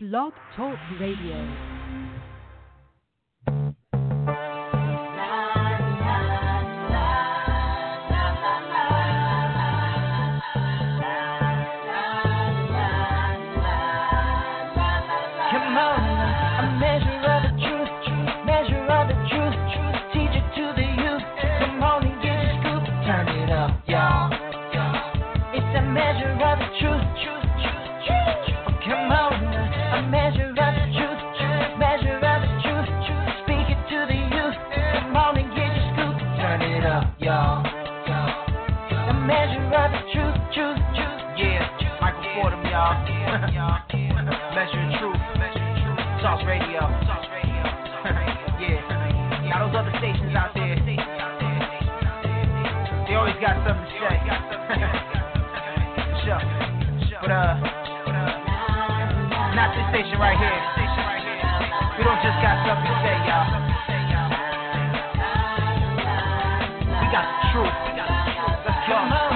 Blog Talk Radio. Radio. yeah. Now those other stations out there, they always got something to say. sure. But uh, not this station right here. We don't just got something to say, y'all. We got the truth. Let's go.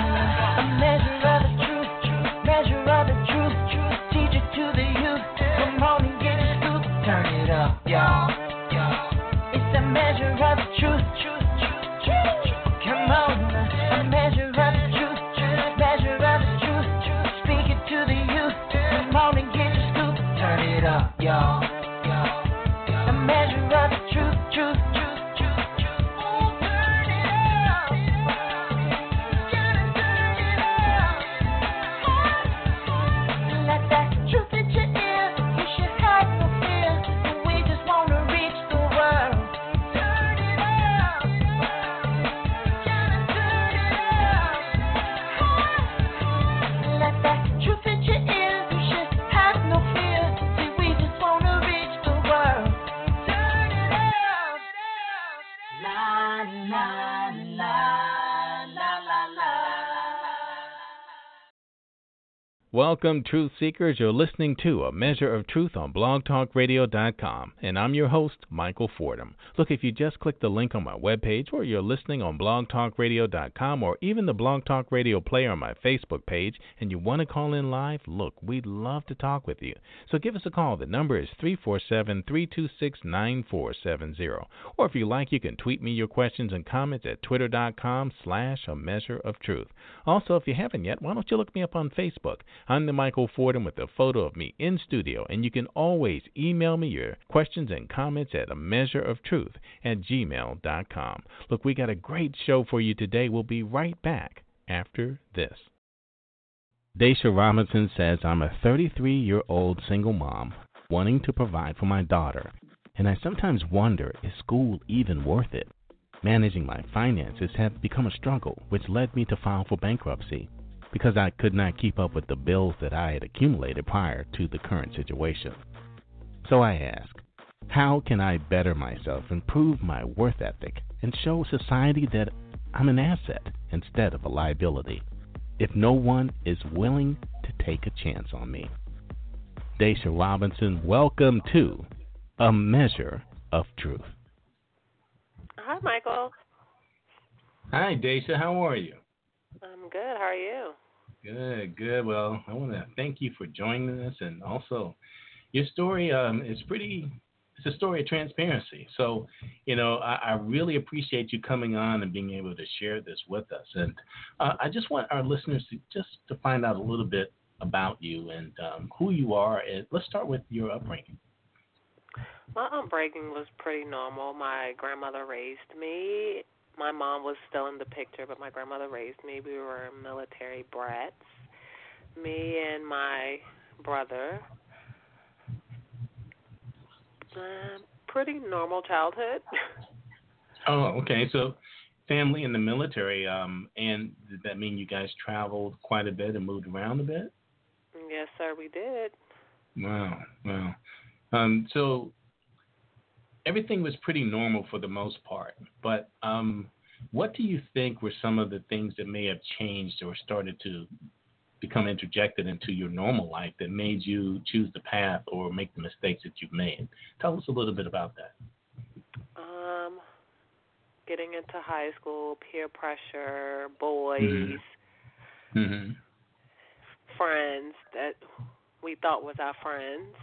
Welcome, Truth Seekers. You're listening to A Measure of Truth on blogtalkradio.com, and I'm your host, Michael Fordham. Look, if you just click the link on my webpage, or you're listening on blogtalkradio.com, or even the Blog Talk Radio player on my Facebook page, and you want to call in live, look, we'd love to talk with you. So give us a call. The number is 347 326 9470. Or if you like, you can tweet me your questions and comments at twitter.com slash A Measure of Truth. Also, if you haven't yet, why don't you look me up on Facebook? I'm the Michael Fordham with a photo of me in studio, and you can always email me your questions and comments at a measure of truth at gmail.com. Look, we got a great show for you today. We'll be right back after this. Daisha Robinson says, I'm a 33 year old single mom wanting to provide for my daughter, and I sometimes wonder is school even worth it? Managing my finances have become a struggle, which led me to file for bankruptcy because I could not keep up with the bills that I had accumulated prior to the current situation. So I ask, how can I better myself, improve my worth ethic, and show society that I'm an asset instead of a liability if no one is willing to take a chance on me? Daisha Robinson, welcome to A Measure of Truth. Hi, Michael. Hi, Daisha. How are you? I'm good. How are you? Good, good. Well, I want to thank you for joining us, and also your story um, is pretty. It's a story of transparency. So, you know, I, I, really appreciate you coming on and being able to share this with us. And uh, I just want our listeners to just to find out a little bit about you and um, who you are. And let's start with your upbringing. My upbringing was pretty normal. My grandmother raised me my mom was still in the picture, but my grandmother raised me. We were military brats. Me and my brother. Uh, pretty normal childhood. oh, okay. So, family in the military, um, and did that mean you guys traveled quite a bit and moved around a bit? Yes, sir, we did. Wow, wow. Um, so everything was pretty normal for the most part. But um, what do you think were some of the things that may have changed or started to become interjected into your normal life that made you choose the path or make the mistakes that you've made? Tell us a little bit about that. Um, getting into high school, peer pressure, boys, Mm-hmm. friends that we thought was our friends.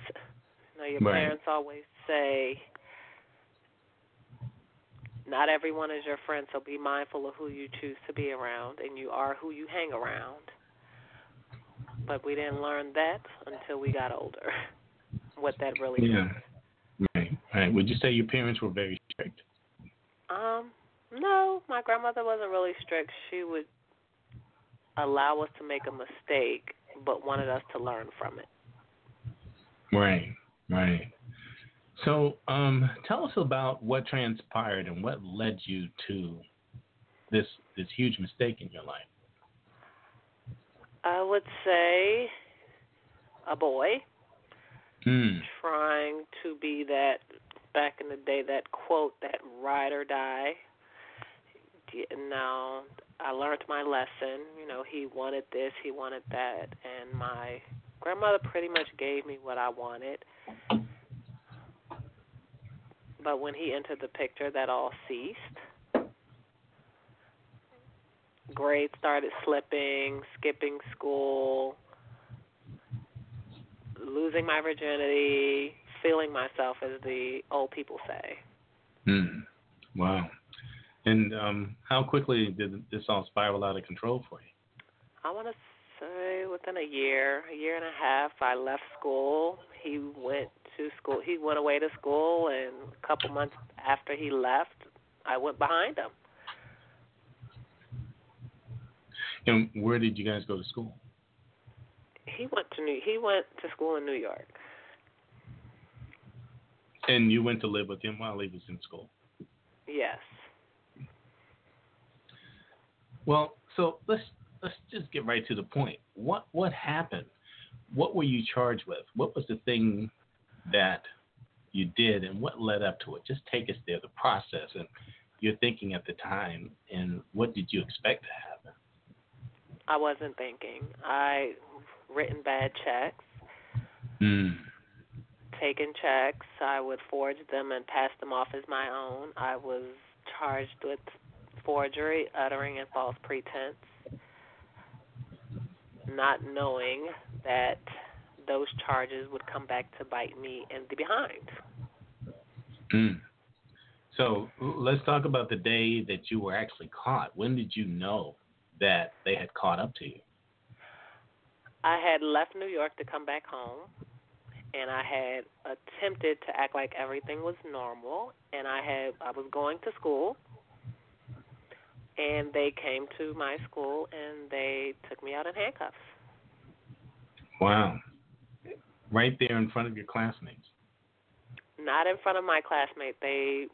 You know, your Right. parents always say, not everyone is your friend, so be mindful of who you choose to be around, and you are who you hang around. But we didn't learn that until we got older, what that really Yeah. means. Right. Right. Would you say your parents were very strict? Um, no, my grandmother wasn't really strict. She would allow us to make a mistake, but wanted us to learn from it. Right. Right. So, um, tell us about what transpired and what led you to this this huge mistake in your life. I would say a boy Hmm. trying to be that back in the day that quote that ride or die. Now I learned my lesson. You know, he wanted this, he wanted that, and my grandmother pretty much gave me what I wanted. But when he entered the picture, that all ceased. Grades started slipping, skipping school, losing my virginity, feeling myself, as the old people say. Hmm. Wow. And um, how quickly did this all spiral out of control for you? I want to say within a year, a year and a half, I left school. He went to school. He went away to school, and a couple months after he left, I went behind him. And where did you guys go to school? He went to New. He went to school in New York. And you went to live with him while he was in school. Yes. Well, so let's let's just get right to the point. What what happened? What were you charged with? What was the thing that you did, and what led up to it? Just take us there, the process, and your thinking at the time, and what did you expect to happen? I wasn't thinking. I written bad checks, Hmm. taken checks. I would forge them and pass them off as my own. I was charged with forgery, uttering in false pretense, not knowing that those charges would come back to bite me in the behind. Hmm. So let's talk about the day that you were actually caught. When did you know that they had caught up to you? I had left New York to come back home, and I had attempted to act like everything was normal, and I had I was going to school, and they came to my school and they took me out in handcuffs. Wow. Right there in front of your classmates. Not in front of my classmate. They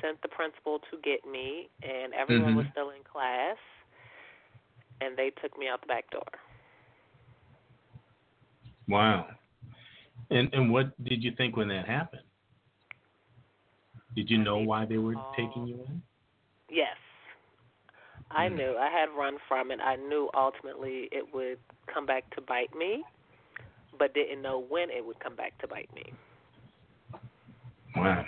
sent the principal to get me, and everyone was Mhm. still in class, and they took me out the back door. Wow. And and what did you think when that happened? Did you know why they were taking you in? Yes. I Hmm. knew. I had run from it. I knew ultimately it would come back to bite me, but didn't know when it would come back to bite me. Wow.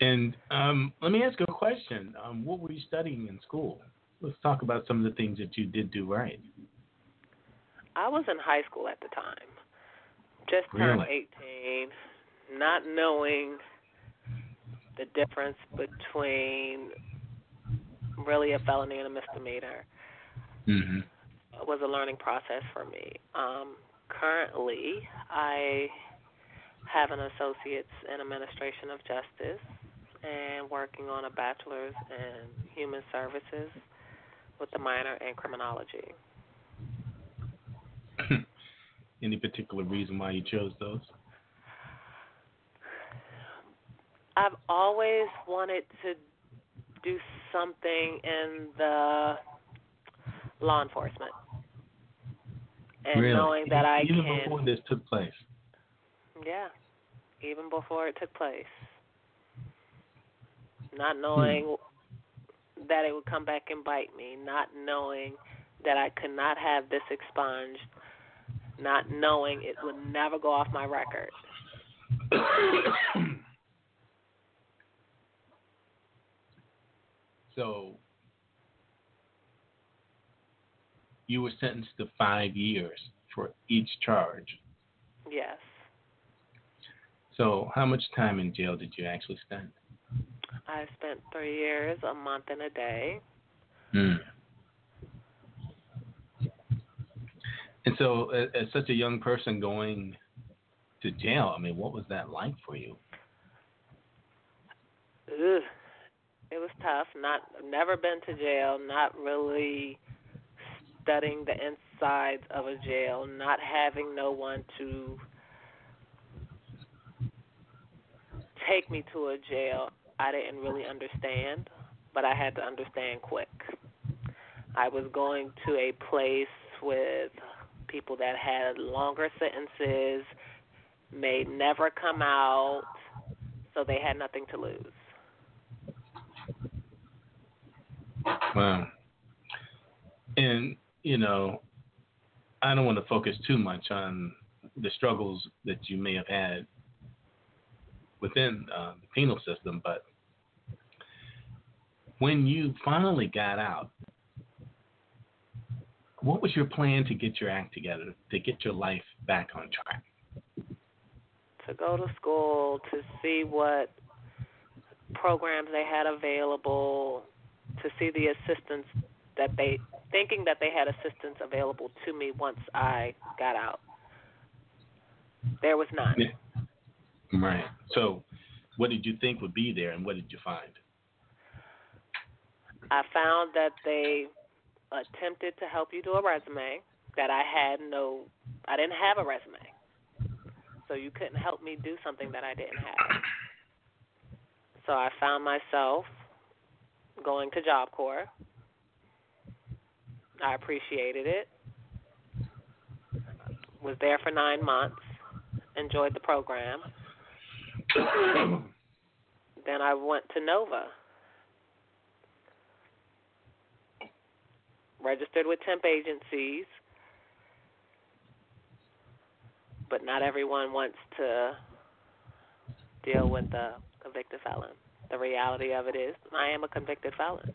And um, let me ask you a question. Um, what were you studying in school? Let's talk about some of the things that you did do right. I was in high school at the time. Just turned Really? 18, not knowing the difference between really a felony and a misdemeanor. Mm-hmm. It was a learning process for me. Um, currently, I have an associate's in administration of justice and working on a bachelor's in human services with a minor in criminology. Any particular reason why you chose those? I've always wanted to do something in the law enforcement. And really? knowing that I Even can before this took place. Yeah, even before it took place. Hmm. Not knowing that it would come back and bite me, not knowing that I could not have this expunged, not knowing it would never go off my record. so you were sentenced to five years for each charge. Yes. So, how much time in jail did you actually spend? I spent three years, a month, and a day. Hmm. And so, as, as such a young person going to jail, I mean, what was that like for you? Ugh. It was tough. Not never been to jail. Not really studying the insides of a jail. Not having no one to take me to a jail. I didn't really understand, but I had to understand quick. I was going to a place with people that had longer sentences, may never come out, so they had nothing to lose. Wow. And, you know, I don't want to focus too much on the struggles that you may have had within uh, the penal system, but when you finally got out, what was your plan to get your act together, to get your life back on track? To go to school, to see what programs they had available, to see the assistance that they, thinking that they had assistance available to me once I got out. There was none. Yeah. Right. So, what did you think would be there, and what did you find? I found that they attempted to help you do a resume that I had no I didn't have a resume. So you couldn't help me do something that I didn't have. So I found myself going to Job Corps. I appreciated it. Was there for 9 months. Enjoyed the program. then I went to Nova registered with temp agencies, but not everyone wants to deal with the convicted felon. The reality of it is, I am a convicted felon.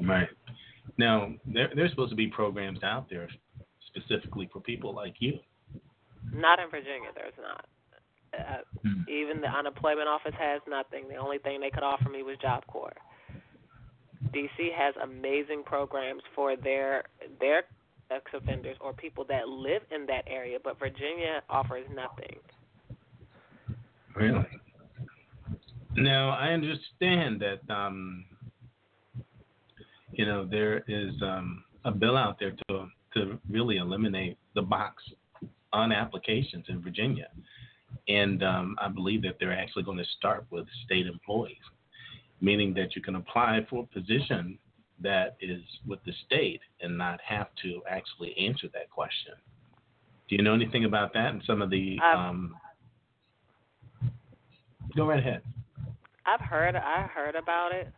Right. Now, there, there's supposed to be programs out there specifically for people like you. Not in Virginia, there's not. Uh, hmm. Even the unemployment office has nothing. The only thing they could offer me was Job Corps. DC has amazing programs for their their ex offenders or people that live in that area, but Virginia offers nothing. Really? Now I understand that um, you know there is um, a bill out there to to really eliminate the box on applications in Virginia, and um, I believe that they're actually going to start with state employees meaning that you can apply for a position that is with the state and not have to actually answer that question. Do you know anything about that and some of the? Um, go right ahead. I've heard I heard about it,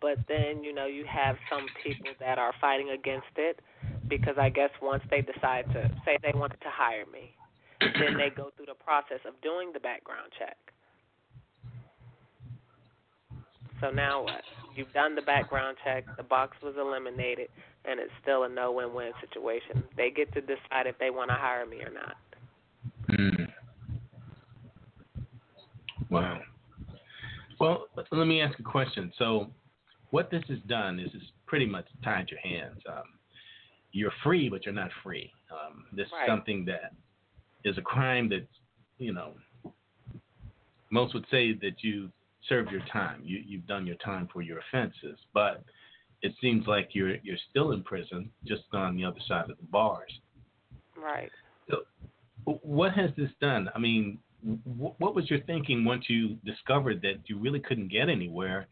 but then you know you have some people that are fighting against it because I guess once they decide to say they wanted to hire me, then they go through the process of doing the background check. So now what? You've done the background check, the box was eliminated, and it's still a no win win situation. They get to decide if they want to hire me or not. Mm. Wow. Well, let me ask a question. So, what this has done is it's pretty much tied your hands. Um, you're free, but you're not free. Um, this right. is something that is a crime that, you know, most would say that you served your time. You you've done your time for your offenses, but it seems like you're you're still in prison, just on the other side of the bars. Right. So, what has this done? I mean, what was your thinking once you discovered that you really couldn't get anywhere,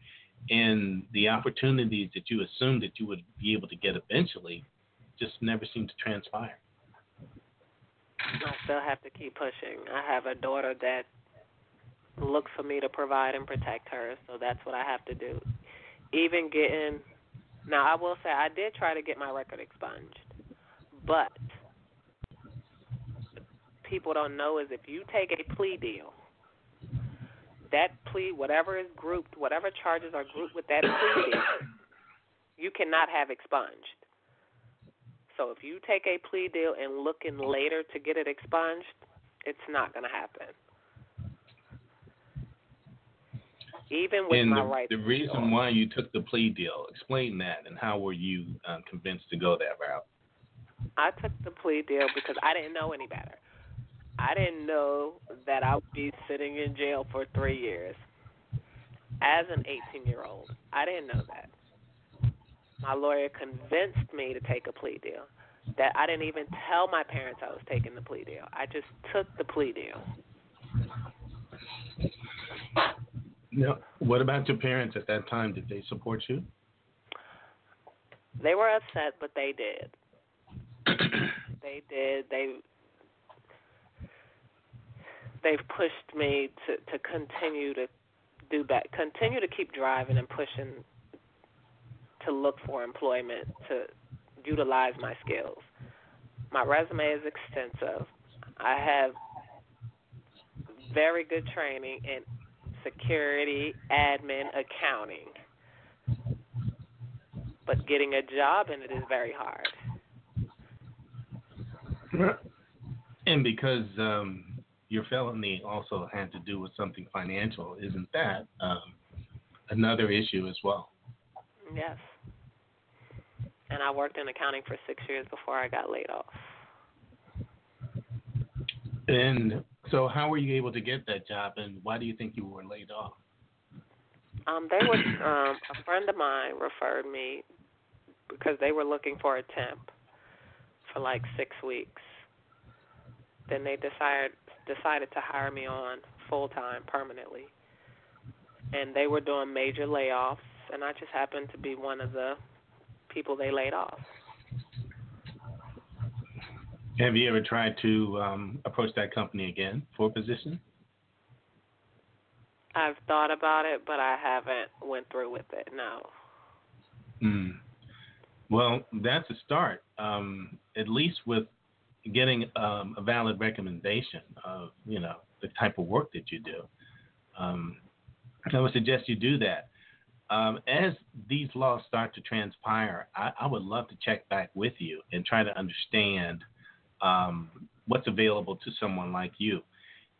and the opportunities that you assumed that you would be able to get eventually just never seemed to transpire? I still have to keep pushing. I have a daughter that look for me to provide and protect her. So that's what I have to do. Even getting now, I will say I did try to get my record expunged, but people don't know is if you take a plea deal, that plea, whatever is grouped, whatever charges are grouped with that plea you cannot have expunged. So if you take a plea deal and look in later to get it expunged, it's not going to happen. even with and my the, rights. the reason restored. why you took the plea deal, explain that, and how were you uh, convinced to go that route? I took the plea deal because I didn't know any better. I didn't know that I would be sitting in jail for three years as an 18 year old. I didn't know that. My lawyer convinced me to take a plea deal. That I didn't even tell my parents I was taking the plea deal. I just took the plea deal. No. What about your parents at that time? Did they support you? They were upset, but they did. they did. They they've pushed me to to continue to do back, continue to keep driving and pushing to look for employment to utilize my skills. My resume is extensive. I have very good training in security, admin, accounting. But getting a job in it is very hard. And because um, your felony also had to do with something financial, isn't that um, another issue as well? Yes. And I worked in accounting for six years before I got laid off. And so, how were you able to get that job, and why do you think you were laid off? Um, they were um, a friend of mine referred me because they were looking for a temp for like six weeks. Then they decided decided to hire me on full time permanently, and they were doing major layoffs, and I just happened to be one of the people they laid off. Have you ever tried to um, approach that company again for a position? I've thought about it, but I haven't went through with it. No. Mm. Well, that's a start. Um, at least with getting um, a valid recommendation of you know the type of work that you do. Um, I would suggest you do that. Um, as these laws start to transpire, I, I, would love to check back with you and try to understand um, what's available to someone like you.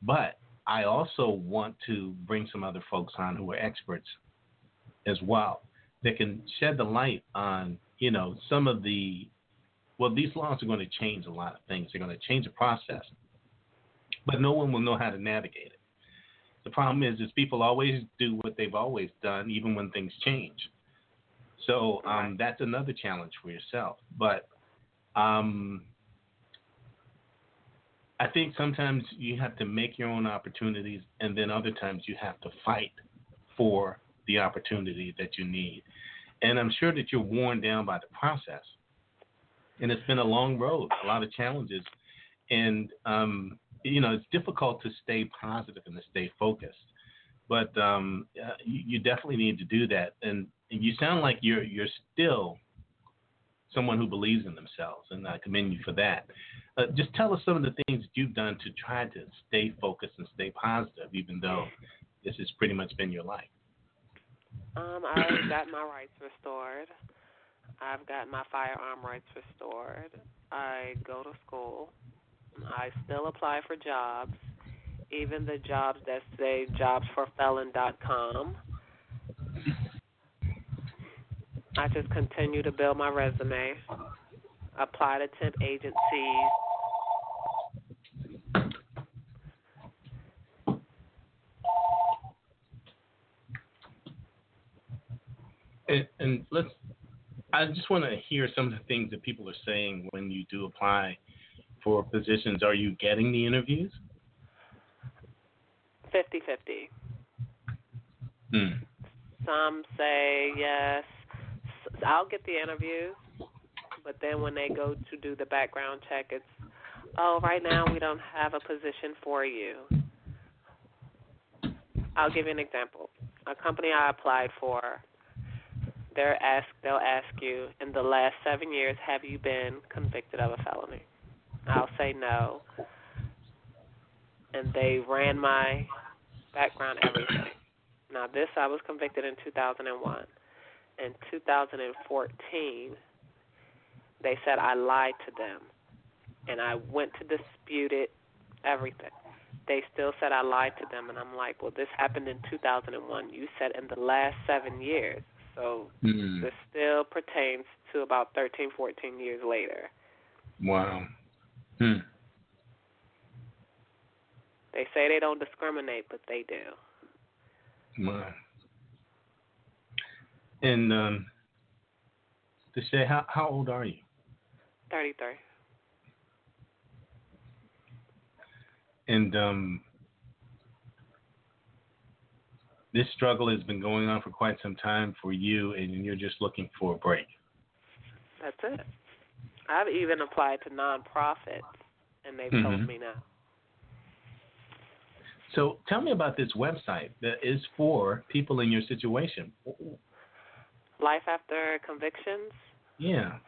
But I also want to bring some other folks on who are experts as well that can shed the light on, you know, some of the well, these laws are going to change a lot of things. They're going to change the process, but no one will know how to navigate it. The problem is, is people always do what they've always done, even when things change. So um, that's another challenge for yourself. But um, I think sometimes you have to make your own opportunities, and then other times you have to fight for the opportunity that you need. And I'm sure that you're worn down by the process. And it's been a long road, a lot of challenges. And, um, you know, it's difficult to stay positive and to stay focused. But um, uh, you, you definitely need to do that. And, you sound like you're, you're still someone who believes in themselves, and I commend you for that. Uh, just tell us some of the things that you've done to try to stay focused and stay positive, even though this has pretty much been your life. Um, I've got my rights restored. I've got my firearm rights restored. I go to school. I still apply for jobs, even the jobs that say jobsforfelon.com. I just continue to build my resume, apply to temp agencies. And, and let's. I just want to hear some of the things that people are saying when you do apply for positions. Are you getting the interviews? 50 50. Hmm. Some say yes. I'll get the interviews, but then when they go to do the background check, it's, oh, right now we don't have a position for you. I'll give you an example. A company I applied for, they're ask they'll ask you in the last seven years, have you been convicted of a felony? I'll say no, and they ran my background, everything. Now, this I was convicted in 2001. In 2014, they said I lied to them, and I went to dispute it, everything. they still said I lied to them, and I'm like, well, this happened in 2001. You said in the last seven years, so Mm. this still pertains to about 13, 14 years later. Wow. Hmm. They say they don't discriminate, but they do. Wow. And um, to say, how how old are you? 33. And um, this struggle has been going on for quite some time for you, and you're just looking for a break. That's it. I've even applied to nonprofits, and they've told Mhm. me no. So tell me about this website that is for people in your situation. Life after convictions. Yeah.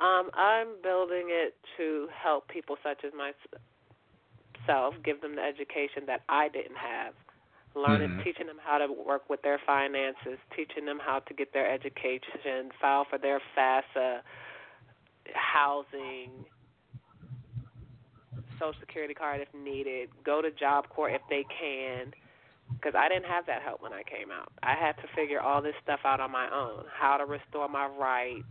Um, I'm building it to help people such as myself, give them the education that I didn't have. Learning, Mhm. teaching them how to work with their finances, teaching them how to get their education, file for their FAFSA, housing, Social Security card if needed, go to Job Corps if they can. Because I didn't have that help when I came out. I had to figure all this stuff out on my own. How to restore my rights,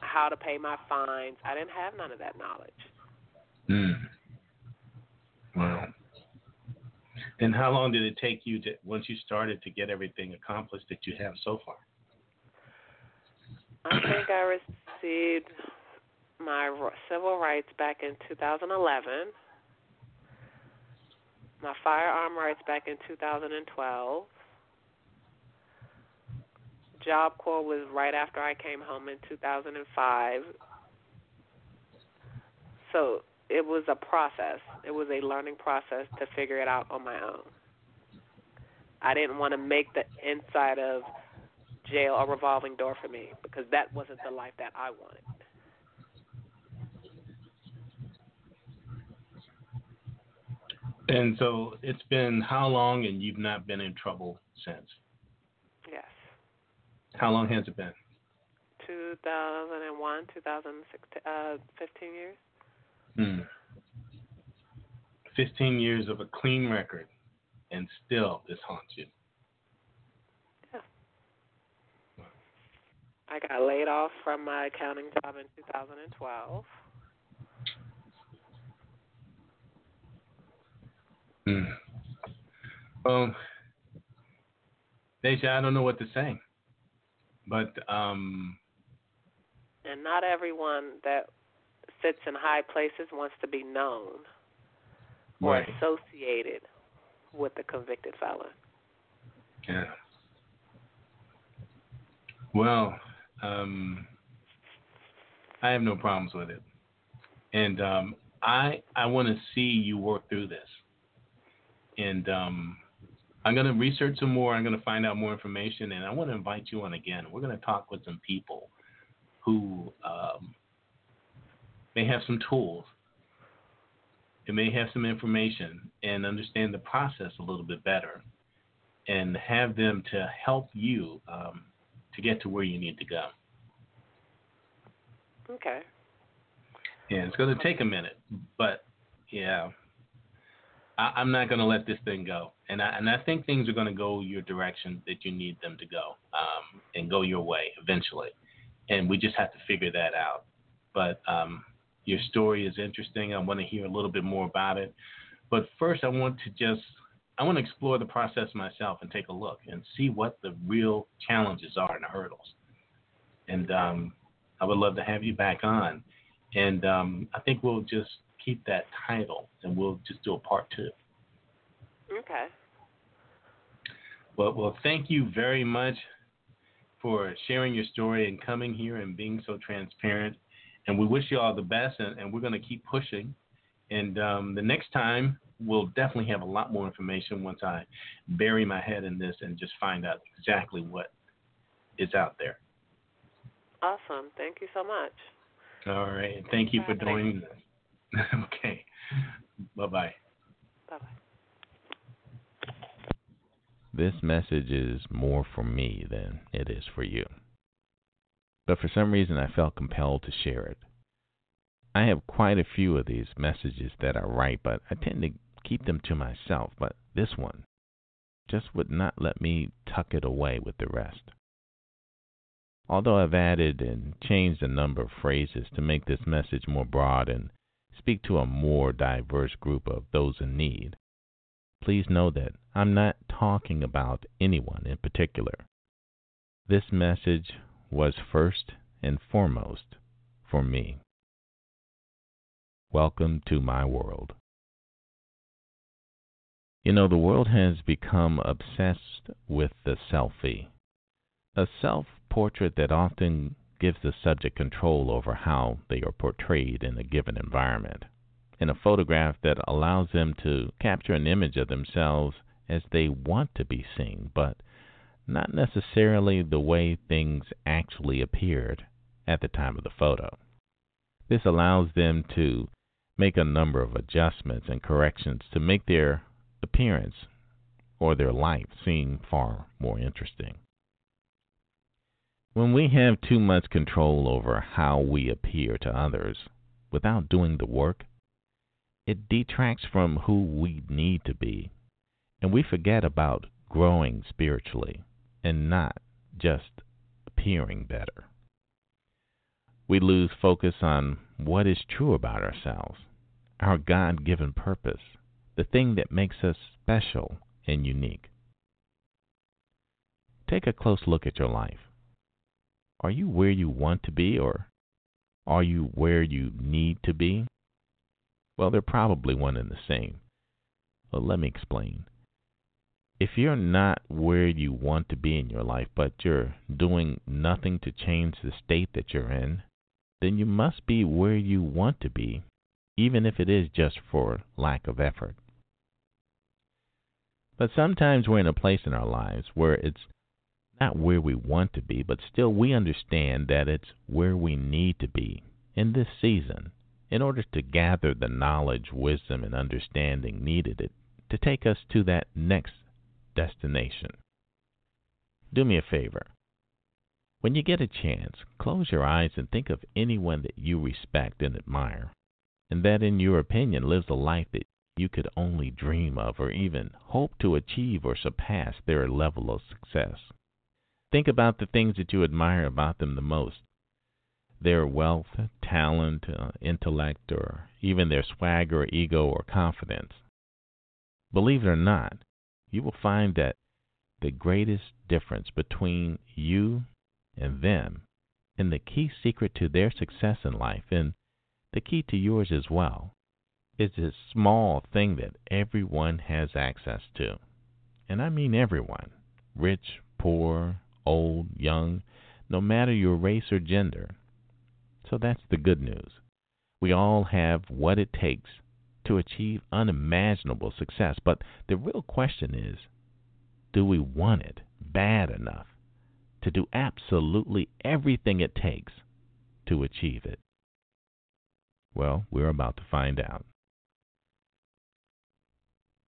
how to pay my fines. I didn't have none of that knowledge. Hmm. Wow. And how long did it take you to once you started to get everything accomplished that you have so far? I think I received my civil rights back in 2011, my firearm rights back in 2012. Job Corps was right after I came home in 2005. So it was a process. It was a learning process to figure it out on my own. I didn't want to make the inside of jail a revolving door for me because that wasn't the life that I wanted. And so it's been how long and you've not been in trouble since? Yes. How long has it been? 2001, 2016, uh, 15 years. Hmm. 15 years of a clean record and still this haunts you. I got laid off from my accounting job in 2012. Hmm. Well, Deja, I don't know what to say. But um And not everyone that sits in high places wants to be known or right. associated with the convicted felon. Yeah. Well, um, I have no problems with it, and um, I I want to see you work through this, and um, I'm going to research some more. I'm going to find out more information, and I want to invite you on again. We're going to talk with some people who um, may have some tools. It may have some information and understand the process a little bit better and have them to help you um, to get to where you need to go. Okay. Yeah, it's going to take a minute, but yeah, I, I'm not going to let this thing go, and I and I think things are going to go your direction that you need them to go, um, and go your way eventually, and we just have to figure that out. But um, your story is interesting. I want to hear a little bit more about it, but first I want to just I want to explore the process myself and take a look and see what the real challenges are and the hurdles. And um, I would love to have you back on. And um, I think we'll just keep that title and we'll just do a part two. Okay. Well, well, thank you very much for sharing your story and coming here and being so transparent. And we wish you all the best, and, and we're going to keep pushing. And um, the next time, we'll definitely have a lot more information once I bury my head in this and just find out exactly what is out there. Awesome. Thank you so much. All right. Thank you for Bye. doing this. okay. Bye bye. Bye bye. This message is more for me than it is for you. But for some reason, I felt compelled to share it. I have quite a few of these messages that I write, but I tend to keep them to myself. But this one just would not let me tuck it away with the rest. Although I've added and changed a number of phrases to make this message more broad and speak to a more diverse group of those in need, please know that I'm not talking about anyone in particular. This message was first and foremost for me. Welcome to my world. You know, the world has become obsessed with the selfie, a self portrait that often gives the subject control over how they are portrayed in a given environment, in a photograph that allows them to capture an image of themselves as they want to be seen, but not necessarily the way things actually appeared at the time of the photo. This allows them to make a number of adjustments and corrections to make their appearance or their life seem far more interesting. When we have too much control over how we appear to others without doing the work, it detracts from who we need to be, and we forget about growing spiritually and not just appearing better. We lose focus on what is true about ourselves, our God given purpose, the thing that makes us special and unique. Take a close look at your life. Are you where you want to be or are you where you need to be? Well, they're probably one and the same. Well, let me explain. If you're not where you want to be in your life, but you're doing nothing to change the state that you're in, then you must be where you want to be, even if it is just for lack of effort. But sometimes we're in a place in our lives where it's not where we want to be, but still we understand that it's where we need to be in this season in order to gather the knowledge, wisdom, and understanding needed to take us to that next destination. Do me a favor. When you get a chance, close your eyes and think of anyone that you respect and admire, and that, in your opinion, lives a life that you could only dream of or even hope to achieve or surpass their level of success. Think about the things that you admire about them the most their wealth, talent, uh, intellect, or even their swagger, ego, or confidence. Believe it or not, you will find that the greatest difference between you and them, and the key secret to their success in life, and the key to yours as well, is this small thing that everyone has access to. And I mean everyone rich, poor, old, young, no matter your race or gender. So that's the good news. We all have what it takes to achieve unimaginable success, but the real question is do we want it bad enough to do absolutely everything it takes to achieve it? Well, we're about to find out.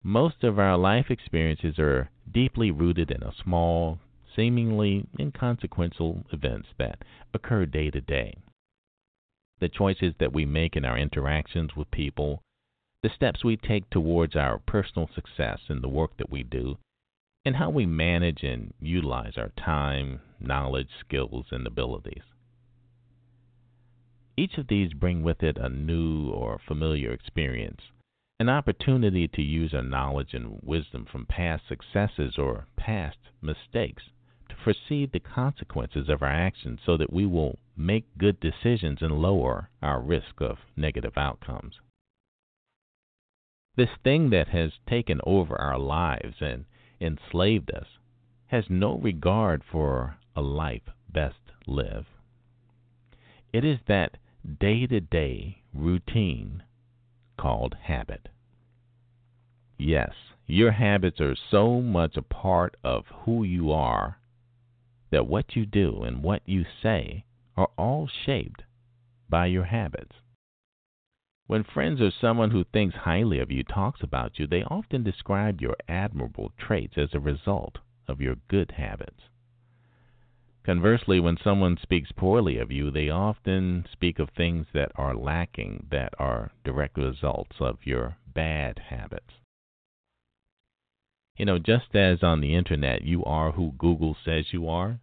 Most of our life experiences are deeply rooted in a small, seemingly inconsequential events that occur day to day. The choices that we make in our interactions with people, the steps we take towards our personal success in the work that we do, and how we manage and utilize our time, knowledge, skills, and abilities. Each of these bring with it a new or familiar experience, an opportunity to use our knowledge and wisdom from past successes or past mistakes to foresee the consequences of our actions so that we will make good decisions and lower our risk of negative outcomes. This thing that has taken over our lives and enslaved us has no regard for a life best lived. It is that day to day routine called habit. Yes, your habits are so much a part of who you are that what you do and what you say are all shaped by your habits. When friends or someone who thinks highly of you talks about you, they often describe your admirable traits as a result of your good habits. Conversely, when someone speaks poorly of you, they often speak of things that are lacking, that are direct results of your bad habits. You know, just as on the internet you are who Google says you are,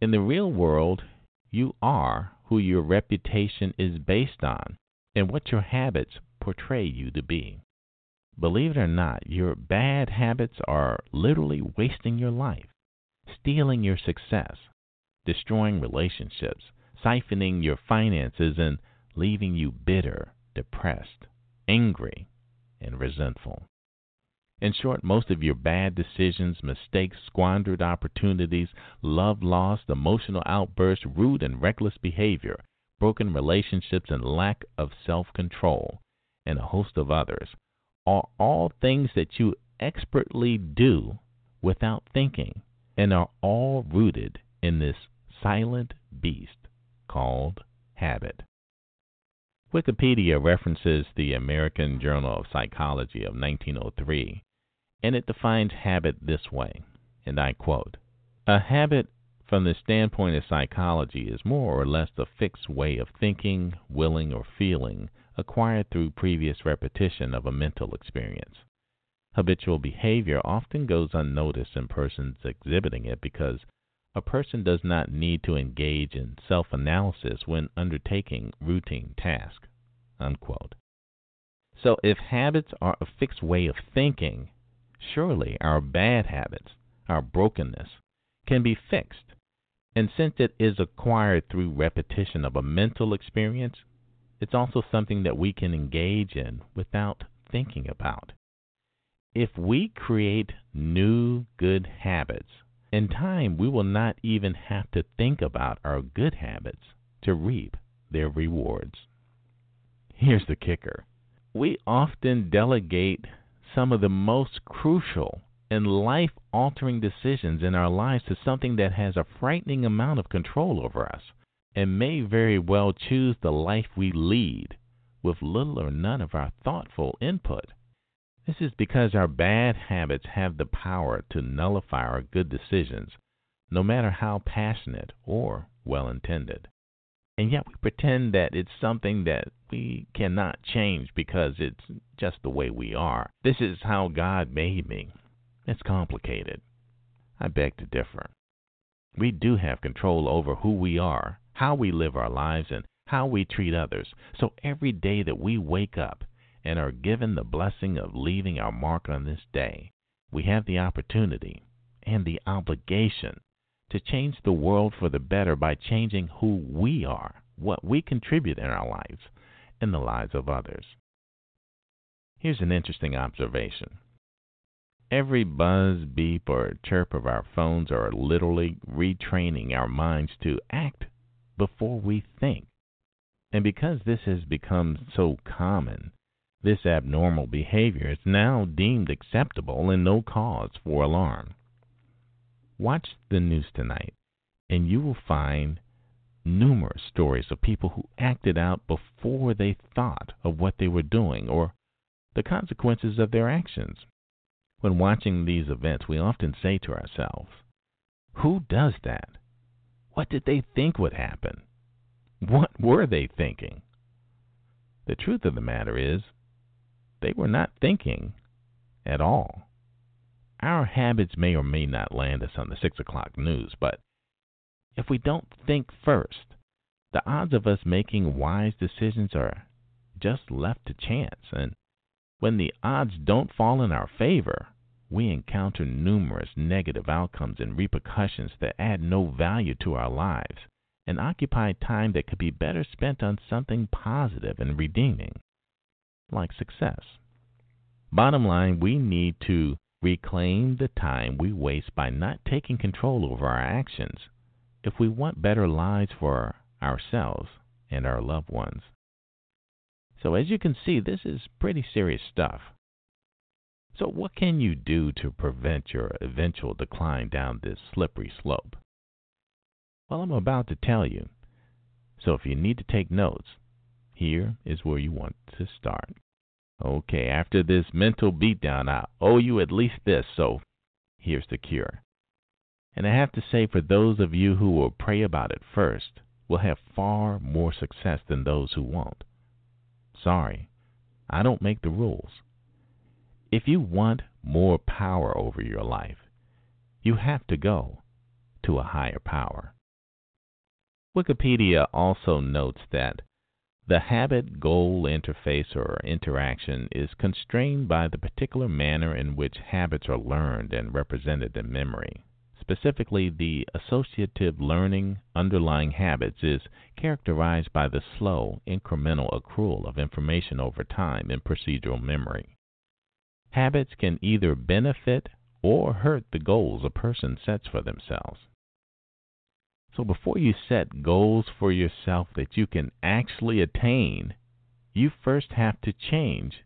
in the real world you are who your reputation is based on and what your habits portray you to be. Believe it or not, your bad habits are literally wasting your life, stealing your success, destroying relationships, siphoning your finances, and leaving you bitter, depressed, angry, and resentful. In short, most of your bad decisions, mistakes, squandered opportunities, love lost, emotional outbursts, rude and reckless behavior, broken relationships, and lack of self control, and a host of others are all things that you expertly do without thinking and are all rooted in this silent beast called habit. Wikipedia references the American Journal of Psychology of 1903, and it defines habit this way, and I quote A habit, from the standpoint of psychology, is more or less the fixed way of thinking, willing, or feeling acquired through previous repetition of a mental experience. Habitual behavior often goes unnoticed in persons exhibiting it because a person does not need to engage in self analysis when undertaking routine tasks. Unquote. So, if habits are a fixed way of thinking, surely our bad habits, our brokenness, can be fixed. And since it is acquired through repetition of a mental experience, it's also something that we can engage in without thinking about. If we create new good habits, in time we will not even have to think about our good habits to reap their rewards. Here's the kicker we often delegate some of the most crucial and life altering decisions in our lives to something that has a frightening amount of control over us and may very well choose the life we lead with little or none of our thoughtful input. This is because our bad habits have the power to nullify our good decisions, no matter how passionate or well intended. And yet we pretend that it's something that we cannot change because it's just the way we are. This is how God made me. It's complicated. I beg to differ. We do have control over who we are how we live our lives, and how we treat others. So every day that we wake up and are given the blessing of leaving our mark on this day, we have the opportunity and the obligation to change the world for the better by changing who we are, what we contribute in our lives, and the lives of others. Here's an interesting observation. Every buzz, beep, or chirp of our phones are literally retraining our minds to act before we think. And because this has become so common, this abnormal behavior is now deemed acceptable and no cause for alarm. Watch the news tonight, and you will find numerous stories of people who acted out before they thought of what they were doing or the consequences of their actions. When watching these events, we often say to ourselves, Who does that? What did they think would happen? What were they thinking? The truth of the matter is, they were not thinking at all. Our habits may or may not land us on the 6 o'clock news, but if we don't think first, the odds of us making wise decisions are just left to chance. And when the odds don't fall in our favor, we encounter numerous negative outcomes and repercussions that add no value to our lives and occupy time that could be better spent on something positive and redeeming, like success. Bottom line, we need to reclaim the time we waste by not taking control over our actions if we want better lives for ourselves and our loved ones. So, as you can see, this is pretty serious stuff. So, what can you do to prevent your eventual decline down this slippery slope? Well, I'm about to tell you. So, if you need to take notes, here is where you want to start. Okay, after this mental beatdown, I owe you at least this, so here's the cure. And I have to say, for those of you who will pray about it first, will have far more success than those who won't. Sorry, I don't make the rules. If you want more power over your life, you have to go to a higher power. Wikipedia also notes that the habit goal interface or interaction is constrained by the particular manner in which habits are learned and represented in memory. Specifically, the associative learning underlying habits is characterized by the slow, incremental accrual of information over time in procedural memory. Habits can either benefit or hurt the goals a person sets for themselves. So before you set goals for yourself that you can actually attain, you first have to change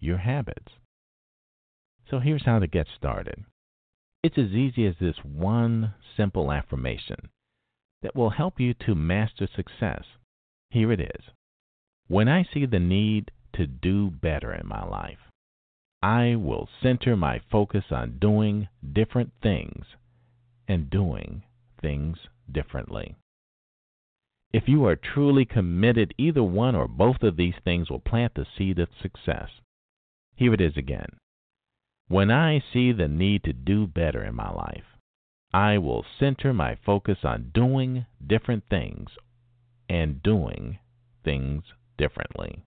your habits. So here's how to get started. It's as easy as this one simple affirmation that will help you to master success. Here it is When I see the need to do better in my life, I will center my focus on doing different things and doing things differently. If you are truly committed, either one or both of these things will plant the seed of success. Here it is again. When I see the need to do better in my life, I will center my focus on doing different things and doing things differently.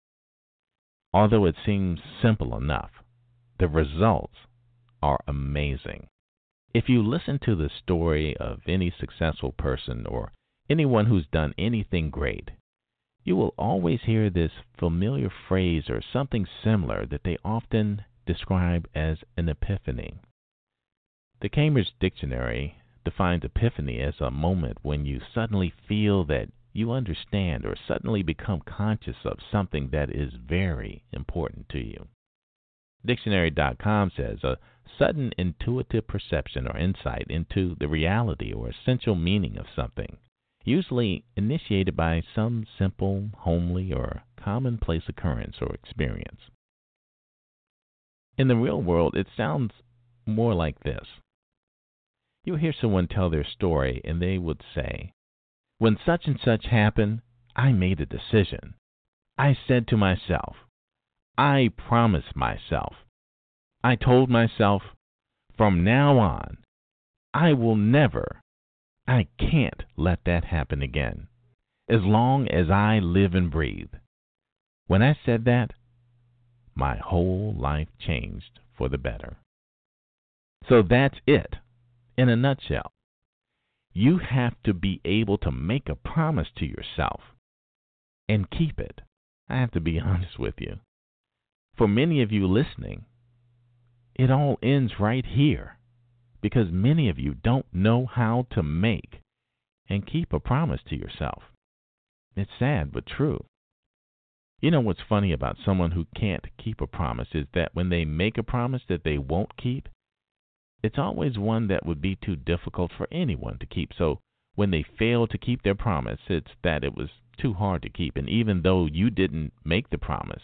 Although it seems simple enough, the results are amazing. If you listen to the story of any successful person or anyone who's done anything great, you will always hear this familiar phrase or something similar that they often describe as an epiphany. The Cambridge Dictionary defines epiphany as a moment when you suddenly feel that you understand or suddenly become conscious of something that is very important to you. Dictionary.com says a sudden intuitive perception or insight into the reality or essential meaning of something, usually initiated by some simple, homely, or commonplace occurrence or experience. In the real world, it sounds more like this. You'll hear someone tell their story, and they would say, When such and such happened, I made a decision. I said to myself, I promised myself. I told myself, from now on, I will never, I can't let that happen again, as long as I live and breathe. When I said that, my whole life changed for the better. So that's it in a nutshell. You have to be able to make a promise to yourself and keep it. I have to be honest with you. For many of you listening, it all ends right here because many of you don't know how to make and keep a promise to yourself. It's sad but true. You know what's funny about someone who can't keep a promise is that when they make a promise that they won't keep, it's always one that would be too difficult for anyone to keep. So when they fail to keep their promise, it's that it was too hard to keep. And even though you didn't make the promise,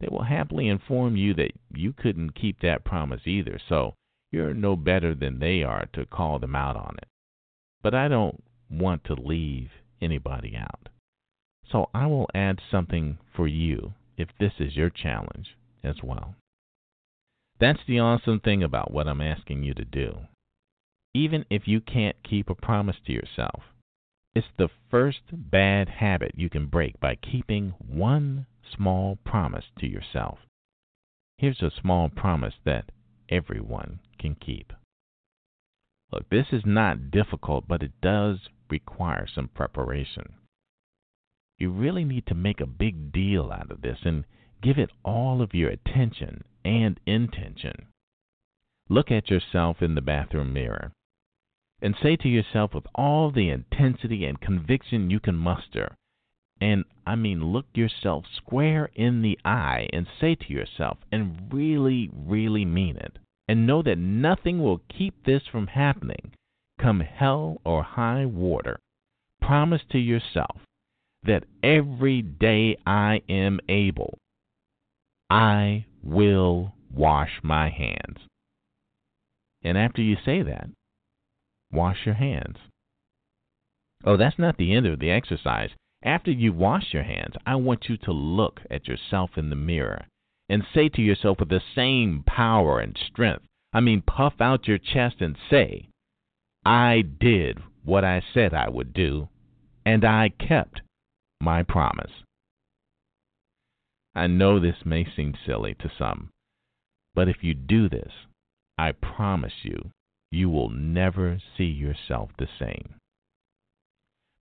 they will happily inform you that you couldn't keep that promise either. So you're no better than they are to call them out on it. But I don't want to leave anybody out. So I will add something for you if this is your challenge as well. That's the awesome thing about what I'm asking you to do. Even if you can't keep a promise to yourself, it's the first bad habit you can break by keeping one small promise to yourself. Here's a small promise that everyone can keep. Look, this is not difficult, but it does require some preparation. You really need to make a big deal out of this and give it all of your attention and intention. Look at yourself in the bathroom mirror and say to yourself with all the intensity and conviction you can muster, and I mean look yourself square in the eye and say to yourself, and really, really mean it, and know that nothing will keep this from happening, come hell or high water. Promise to yourself that every day I am able, I will wash my hands. And after you say that, wash your hands. Oh, that's not the end of the exercise. After you wash your hands, I want you to look at yourself in the mirror and say to yourself with the same power and strength, I mean, puff out your chest and say, I did what I said I would do, and I kept my promise. I know this may seem silly to some, but if you do this, I promise you, you will never see yourself the same.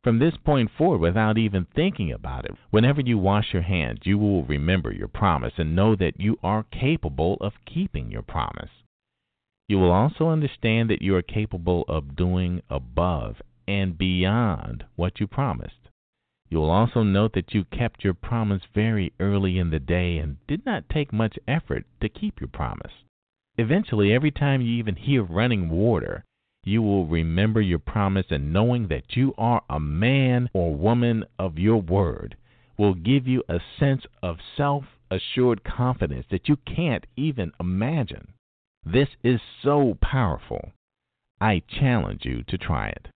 From this point forward, without even thinking about it, whenever you wash your hands, you will remember your promise and know that you are capable of keeping your promise. You will also understand that you are capable of doing above and beyond what you promised. You will also note that you kept your promise very early in the day and did not take much effort to keep your promise. Eventually, every time you even hear running water, you will remember your promise, and knowing that you are a man or woman of your word will give you a sense of self assured confidence that you can't even imagine. This is so powerful. I challenge you to try it.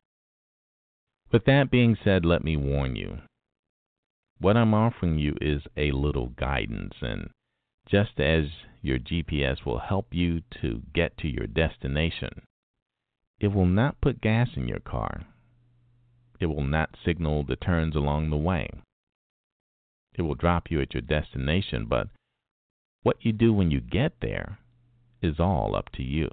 With that being said, let me warn you. What I'm offering you is a little guidance, and just as your GPS will help you to get to your destination, it will not put gas in your car. It will not signal the turns along the way. It will drop you at your destination, but what you do when you get there is all up to you.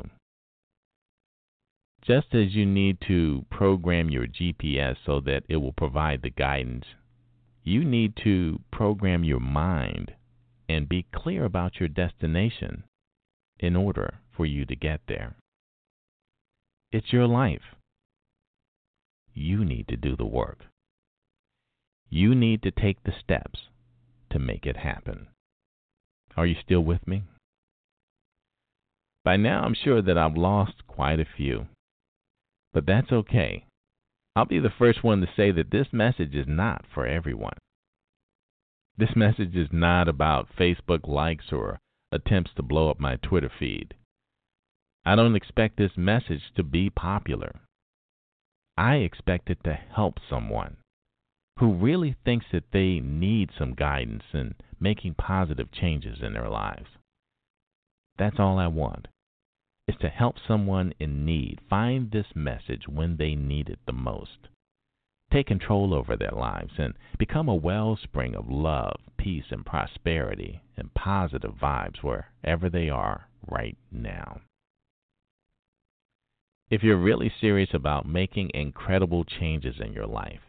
Just as you need to program your GPS so that it will provide the guidance, you need to program your mind and be clear about your destination in order for you to get there. It's your life. You need to do the work. You need to take the steps to make it happen. Are you still with me? By now, I'm sure that I've lost quite a few. But that's okay. I'll be the first one to say that this message is not for everyone. This message is not about Facebook likes or attempts to blow up my Twitter feed. I don't expect this message to be popular. I expect it to help someone who really thinks that they need some guidance in making positive changes in their lives. That's all I want. Is to help someone in need find this message when they need it the most. Take control over their lives and become a wellspring of love, peace, and prosperity and positive vibes wherever they are right now. If you're really serious about making incredible changes in your life,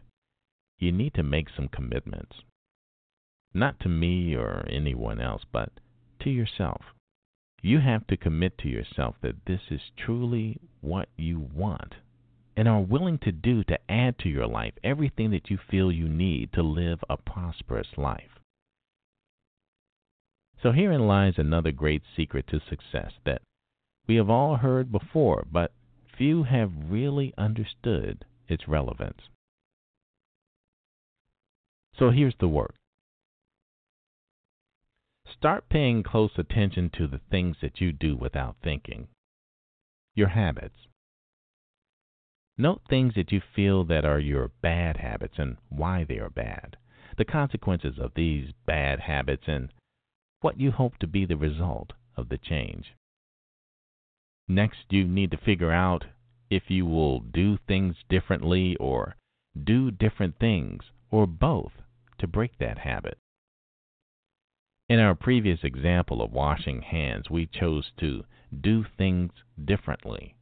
you need to make some commitments. Not to me or anyone else, but to yourself. You have to commit to yourself that this is truly what you want and are willing to do to add to your life everything that you feel you need to live a prosperous life. So herein lies another great secret to success that we have all heard before, but few have really understood its relevance. So here's the work. Start paying close attention to the things that you do without thinking. Your habits. Note things that you feel that are your bad habits and why they are bad, the consequences of these bad habits, and what you hope to be the result of the change. Next, you need to figure out if you will do things differently or do different things or both to break that habit. In our previous example of washing hands, we chose to do things differently.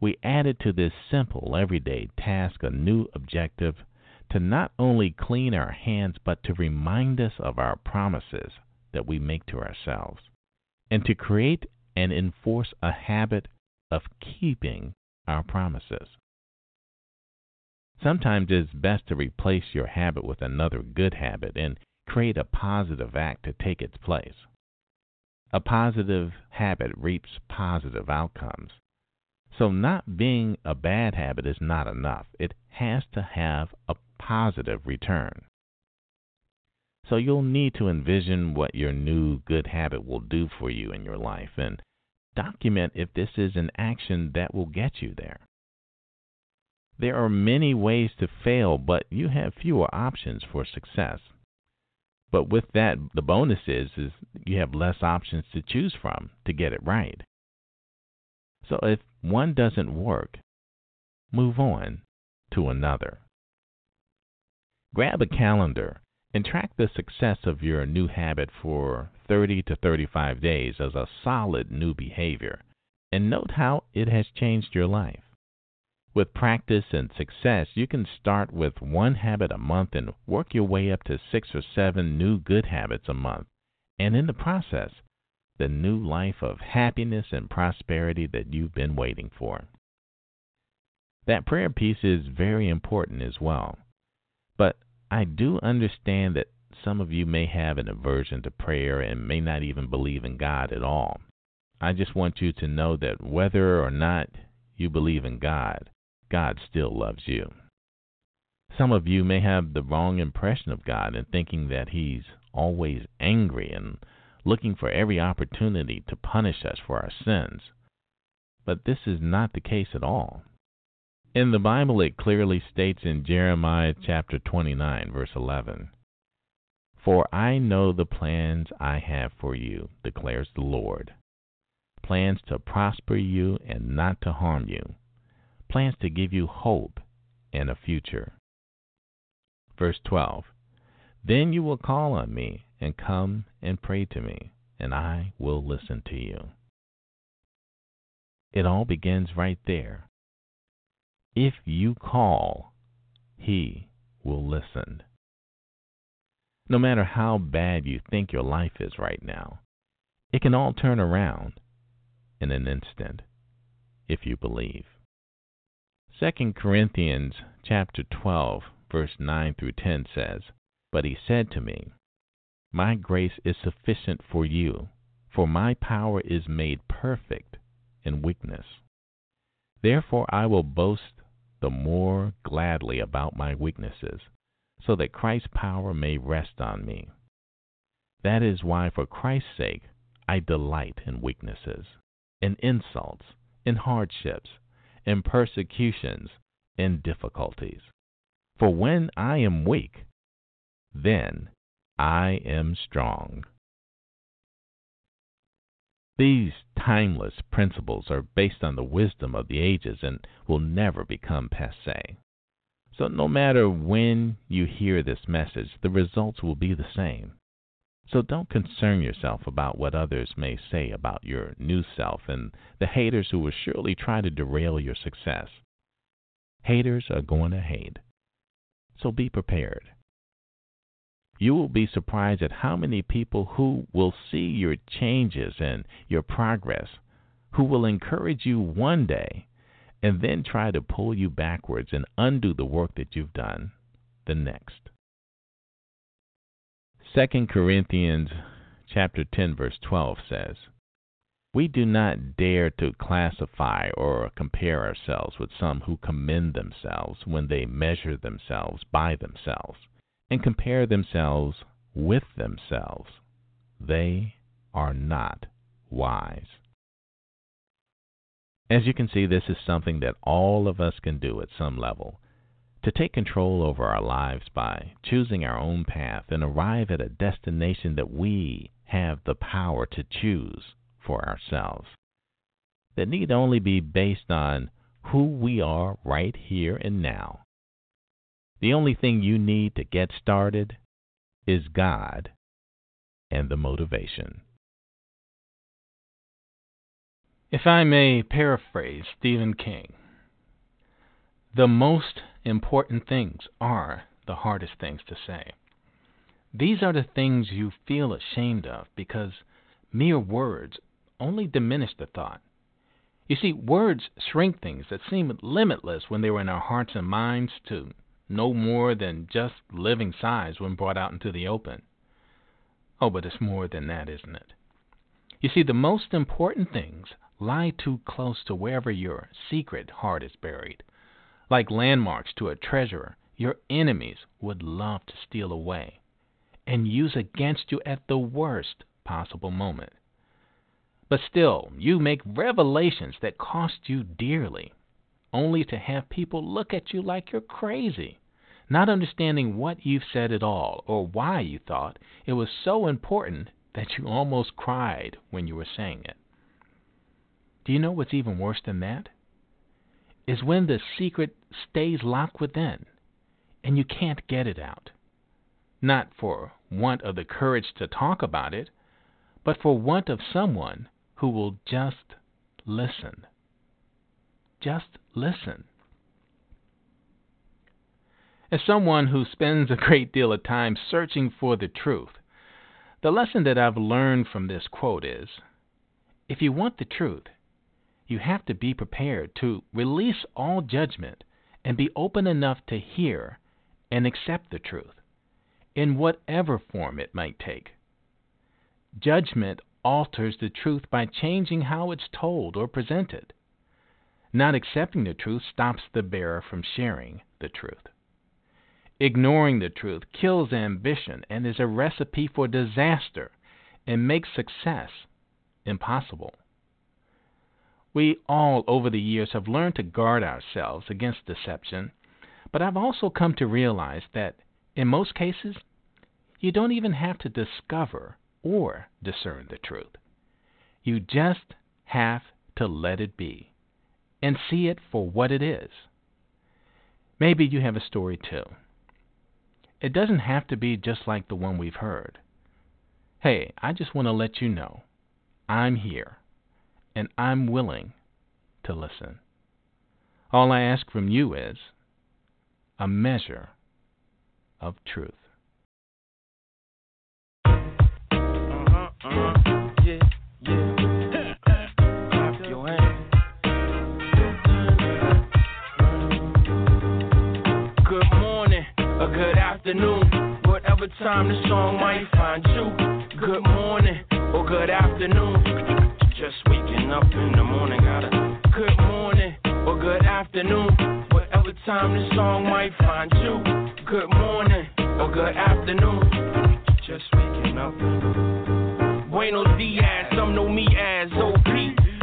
We added to this simple everyday task a new objective to not only clean our hands but to remind us of our promises that we make to ourselves and to create and enforce a habit of keeping our promises. Sometimes it's best to replace your habit with another good habit and create a positive act to take its place. A positive habit reaps positive outcomes. So, not being a bad habit is not enough. It has to have a positive return. So, you'll need to envision what your new good habit will do for you in your life and document if this is an action that will get you there. There are many ways to fail, but you have fewer options for success. But with that, the bonus is is you have less options to choose from to get it right. So if one doesn't work, move on to another. Grab a calendar and track the success of your new habit for 30 to 35 days as a solid new behavior and note how it has changed your life. With practice and success, you can start with one habit a month and work your way up to six or seven new good habits a month. And in the process, the new life of happiness and prosperity that you've been waiting for. That prayer piece is very important as well. But I do understand that some of you may have an aversion to prayer and may not even believe in God at all. I just want you to know that whether or not you believe in God, God still loves you. Some of you may have the wrong impression of God and thinking that He's always angry and looking for every opportunity to punish us for our sins. But this is not the case at all. In the Bible, it clearly states in Jeremiah chapter 29, verse 11 For I know the plans I have for you, declares the Lord plans to prosper you and not to harm you, plans to give you hope and a future. Verse 12 Then you will call on me and come and pray to me, and I will listen to you. It all begins right there. If you call, He will listen. No matter how bad you think your life is right now, it can all turn around in an instant if you believe. 2 Corinthians chapter 12 verse 9 through 10 says, "But he said to me, my grace is sufficient for you, for my power is made perfect in weakness. Therefore I will boast the more gladly about my weaknesses, so that Christ's power may rest on me. That is why, for Christ's sake, I delight in weaknesses, in insults, in hardships, in persecutions, in difficulties. For when I am weak, then I am strong. These timeless principles are based on the wisdom of the ages and will never become passe. So, no matter when you hear this message, the results will be the same. So, don't concern yourself about what others may say about your new self and the haters who will surely try to derail your success. Haters are going to hate. So, be prepared you will be surprised at how many people who will see your changes and your progress, who will encourage you one day and then try to pull you backwards and undo the work that you've done the next. 2 Corinthians chapter 10 verse 12 says, "We do not dare to classify or compare ourselves with some who commend themselves when they measure themselves by themselves and compare themselves with themselves. They are not wise. As you can see, this is something that all of us can do at some level to take control over our lives by choosing our own path and arrive at a destination that we have the power to choose for ourselves. That need only be based on who we are right here and now the only thing you need to get started is God and the motivation. If I may paraphrase Stephen King, the most important things are the hardest things to say. These are the things you feel ashamed of because mere words only diminish the thought. You see, words shrink things that seem limitless when they were in our hearts and minds to no more than just living size when brought out into the open. Oh, but it's more than that, isn't it? You see, the most important things lie too close to wherever your secret heart is buried. Like landmarks to a treasure, your enemies would love to steal away and use against you at the worst possible moment. But still, you make revelations that cost you dearly only to have people look at you like you're crazy, not understanding what you've said at all or why you thought it was so important that you almost cried when you were saying it. Do you know what's even worse than that? Is when the secret stays locked within and you can't get it out. Not for want of the courage to talk about it, but for want of someone who will just listen. Just listen. As someone who spends a great deal of time searching for the truth, the lesson that I've learned from this quote is if you want the truth, you have to be prepared to release all judgment and be open enough to hear and accept the truth, in whatever form it might take. Judgment alters the truth by changing how it's told or presented. Not accepting the truth stops the bearer from sharing the truth. Ignoring the truth kills ambition and is a recipe for disaster and makes success impossible. We all, over the years, have learned to guard ourselves against deception, but I've also come to realize that, in most cases, you don't even have to discover or discern the truth. You just have to let it be and see it for what it is. Maybe you have a story too. It doesn't have to be just like the one we've heard. Hey, I just want to let you know I'm here and I'm willing to listen. All I ask from you is a measure of truth. Whatever time the song might find you. Good morning or good afternoon. Just waking up in the morning, got a good morning or good afternoon, whatever time the song might find you. Good morning or good afternoon. Just waking up. Buenos dias, some know me as OP.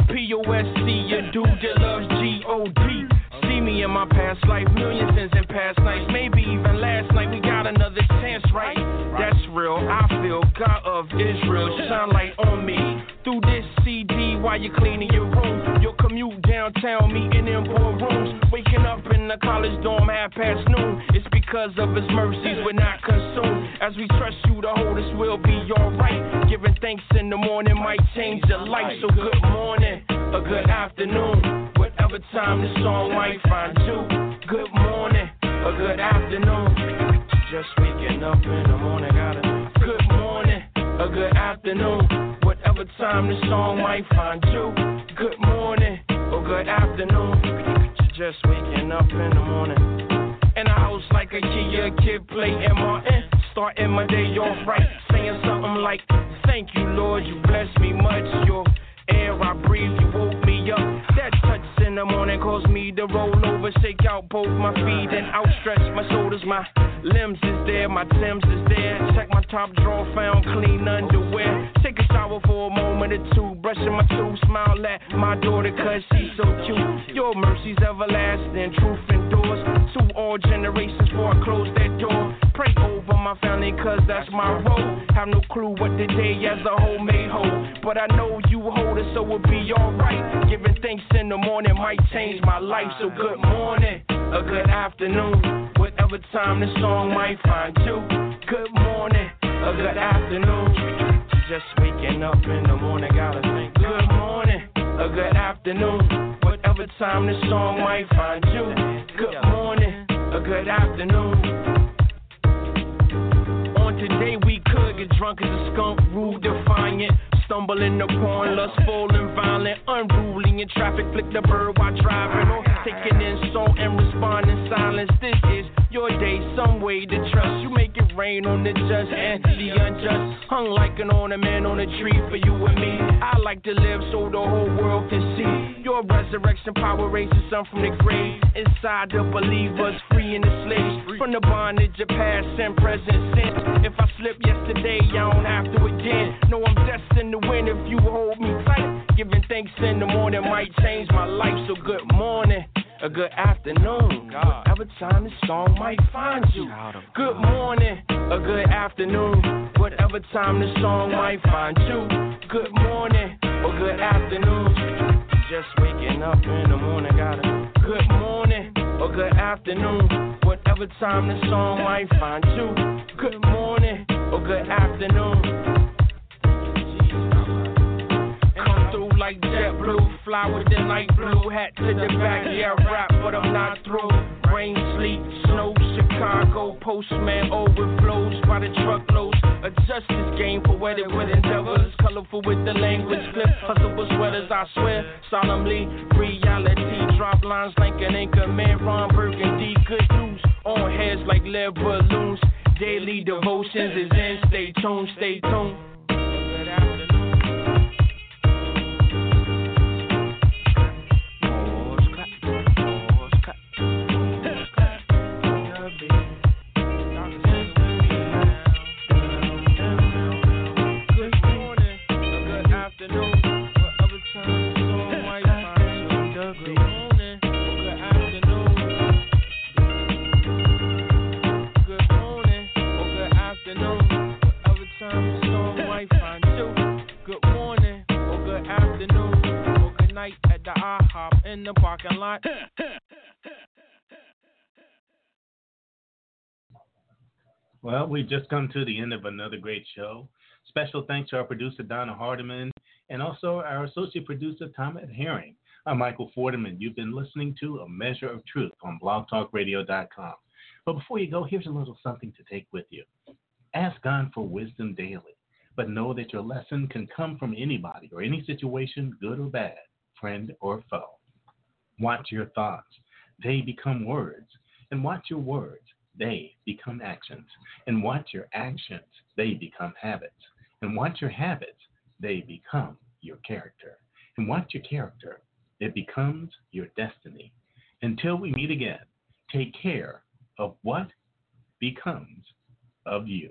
P-O-S-C, a dude that loves G-O-D. See me in my past life, million sins in past nights, maybe I feel God of Israel shine light on me through this CD while you're cleaning your room. Your commute downtown, meeting in boardrooms, waking up in the college dorm half past noon. It's because of His mercies we're not consumed. As we trust you to hold us, we'll be alright. Giving thanks in the morning might change your life. So good morning, a good afternoon, whatever time the song might find you. Good morning, a good afternoon. Just waking up in the morning, got a morning, a good afternoon, whatever time the song might find you. Good morning, or good afternoon. You're just waking up in the morning. In a house like a Kia kid playing Martin. Starting my day off right, saying something like, Thank you, Lord, you blessed me much. Your air I breathe, you woke me up. That touch in the morning caused me to roll out both my feet and outstretch my shoulders. My limbs is there, my Tim's is there. Check my top drawer, found clean underwear. Take a shower for a moment or two, brushing my tooth, smile at my daughter cause she's so cute. Your mercy's everlasting, truth endures to all generations before I close my family cause that's my role. Have no clue what the day as a whole may hold, but I know you hold it so we'll be alright. Giving thanks in the morning might change my life, so good morning, a good afternoon, whatever time the song might find you. Good morning, a good afternoon. Just waking up in the morning, gotta think. Good morning, a good afternoon, whatever time the song might find you. Good morning, a good afternoon. Today we could get drunk as a skunk, rude, defiant. Stumbling upon lustful and violent, unruly in traffic, flick the bird while driving or taking in song and responding silence. This is your day, some way to trust. You make it rain on the just and the unjust. Hung like an ornament on a tree for you and me. I like to live so the whole world can see. Your resurrection power raises some from the grave. Inside the believers, freeing the slaves from the bondage of past and present sin. If I slip yesterday, I don't have to again. No, I'm destined to win if you hold me tight. Giving thanks in the morning might change my life. So good morning, a good afternoon. Whatever time this song might find you. Good morning or good afternoon. Whatever time this song might find you. Good morning or good afternoon. Just waking up in the morning, got a good morning or good afternoon. Whatever time this song might find you. Good morning or good afternoon. Like JetBlue. Fly with the night blue hat to the back. Yeah, rap, but I'm not through. Rain, sleet, snow, Chicago. Postman overflows by the truckloads. Adjust this game for wedded with endeavors. Colorful with the language. Clip hustle sweaters, I swear. Solemnly, reality. Drop lines like an anchor man. Ron Burgundy. Good news on heads like lead balloons. Daily devotions is in. Stay tuned, stay tuned. Well, we've just come to the end of another great show. Special thanks to our producer, Donna Hardiman, and also our associate producer, Thomas Herring. I'm Michael Fordeman. You've been listening to A Measure of Truth on blogtalkradio.com. But before you go, here's a little something to take with you. Ask God for wisdom daily, but know that your lesson can come from anybody or any situation, good or bad, friend or foe. Watch your thoughts. They become words. And watch your words they become actions. And watch your actions, they become habits. And watch your habits, they become your character. And watch your character, it becomes your destiny. Until we meet again, take care of what becomes of you.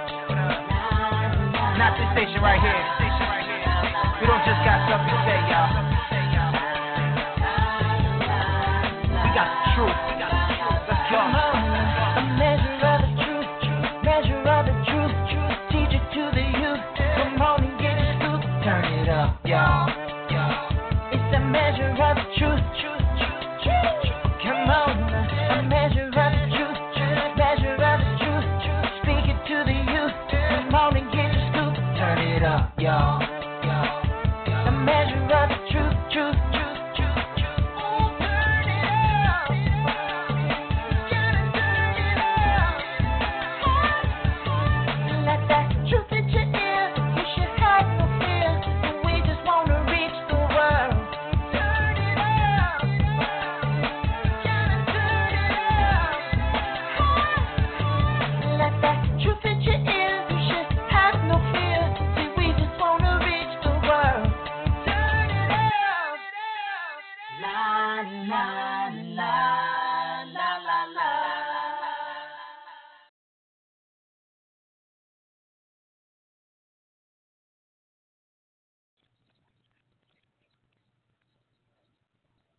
station right here. We don't just got something to say, y'all. We got the truth. Let's go.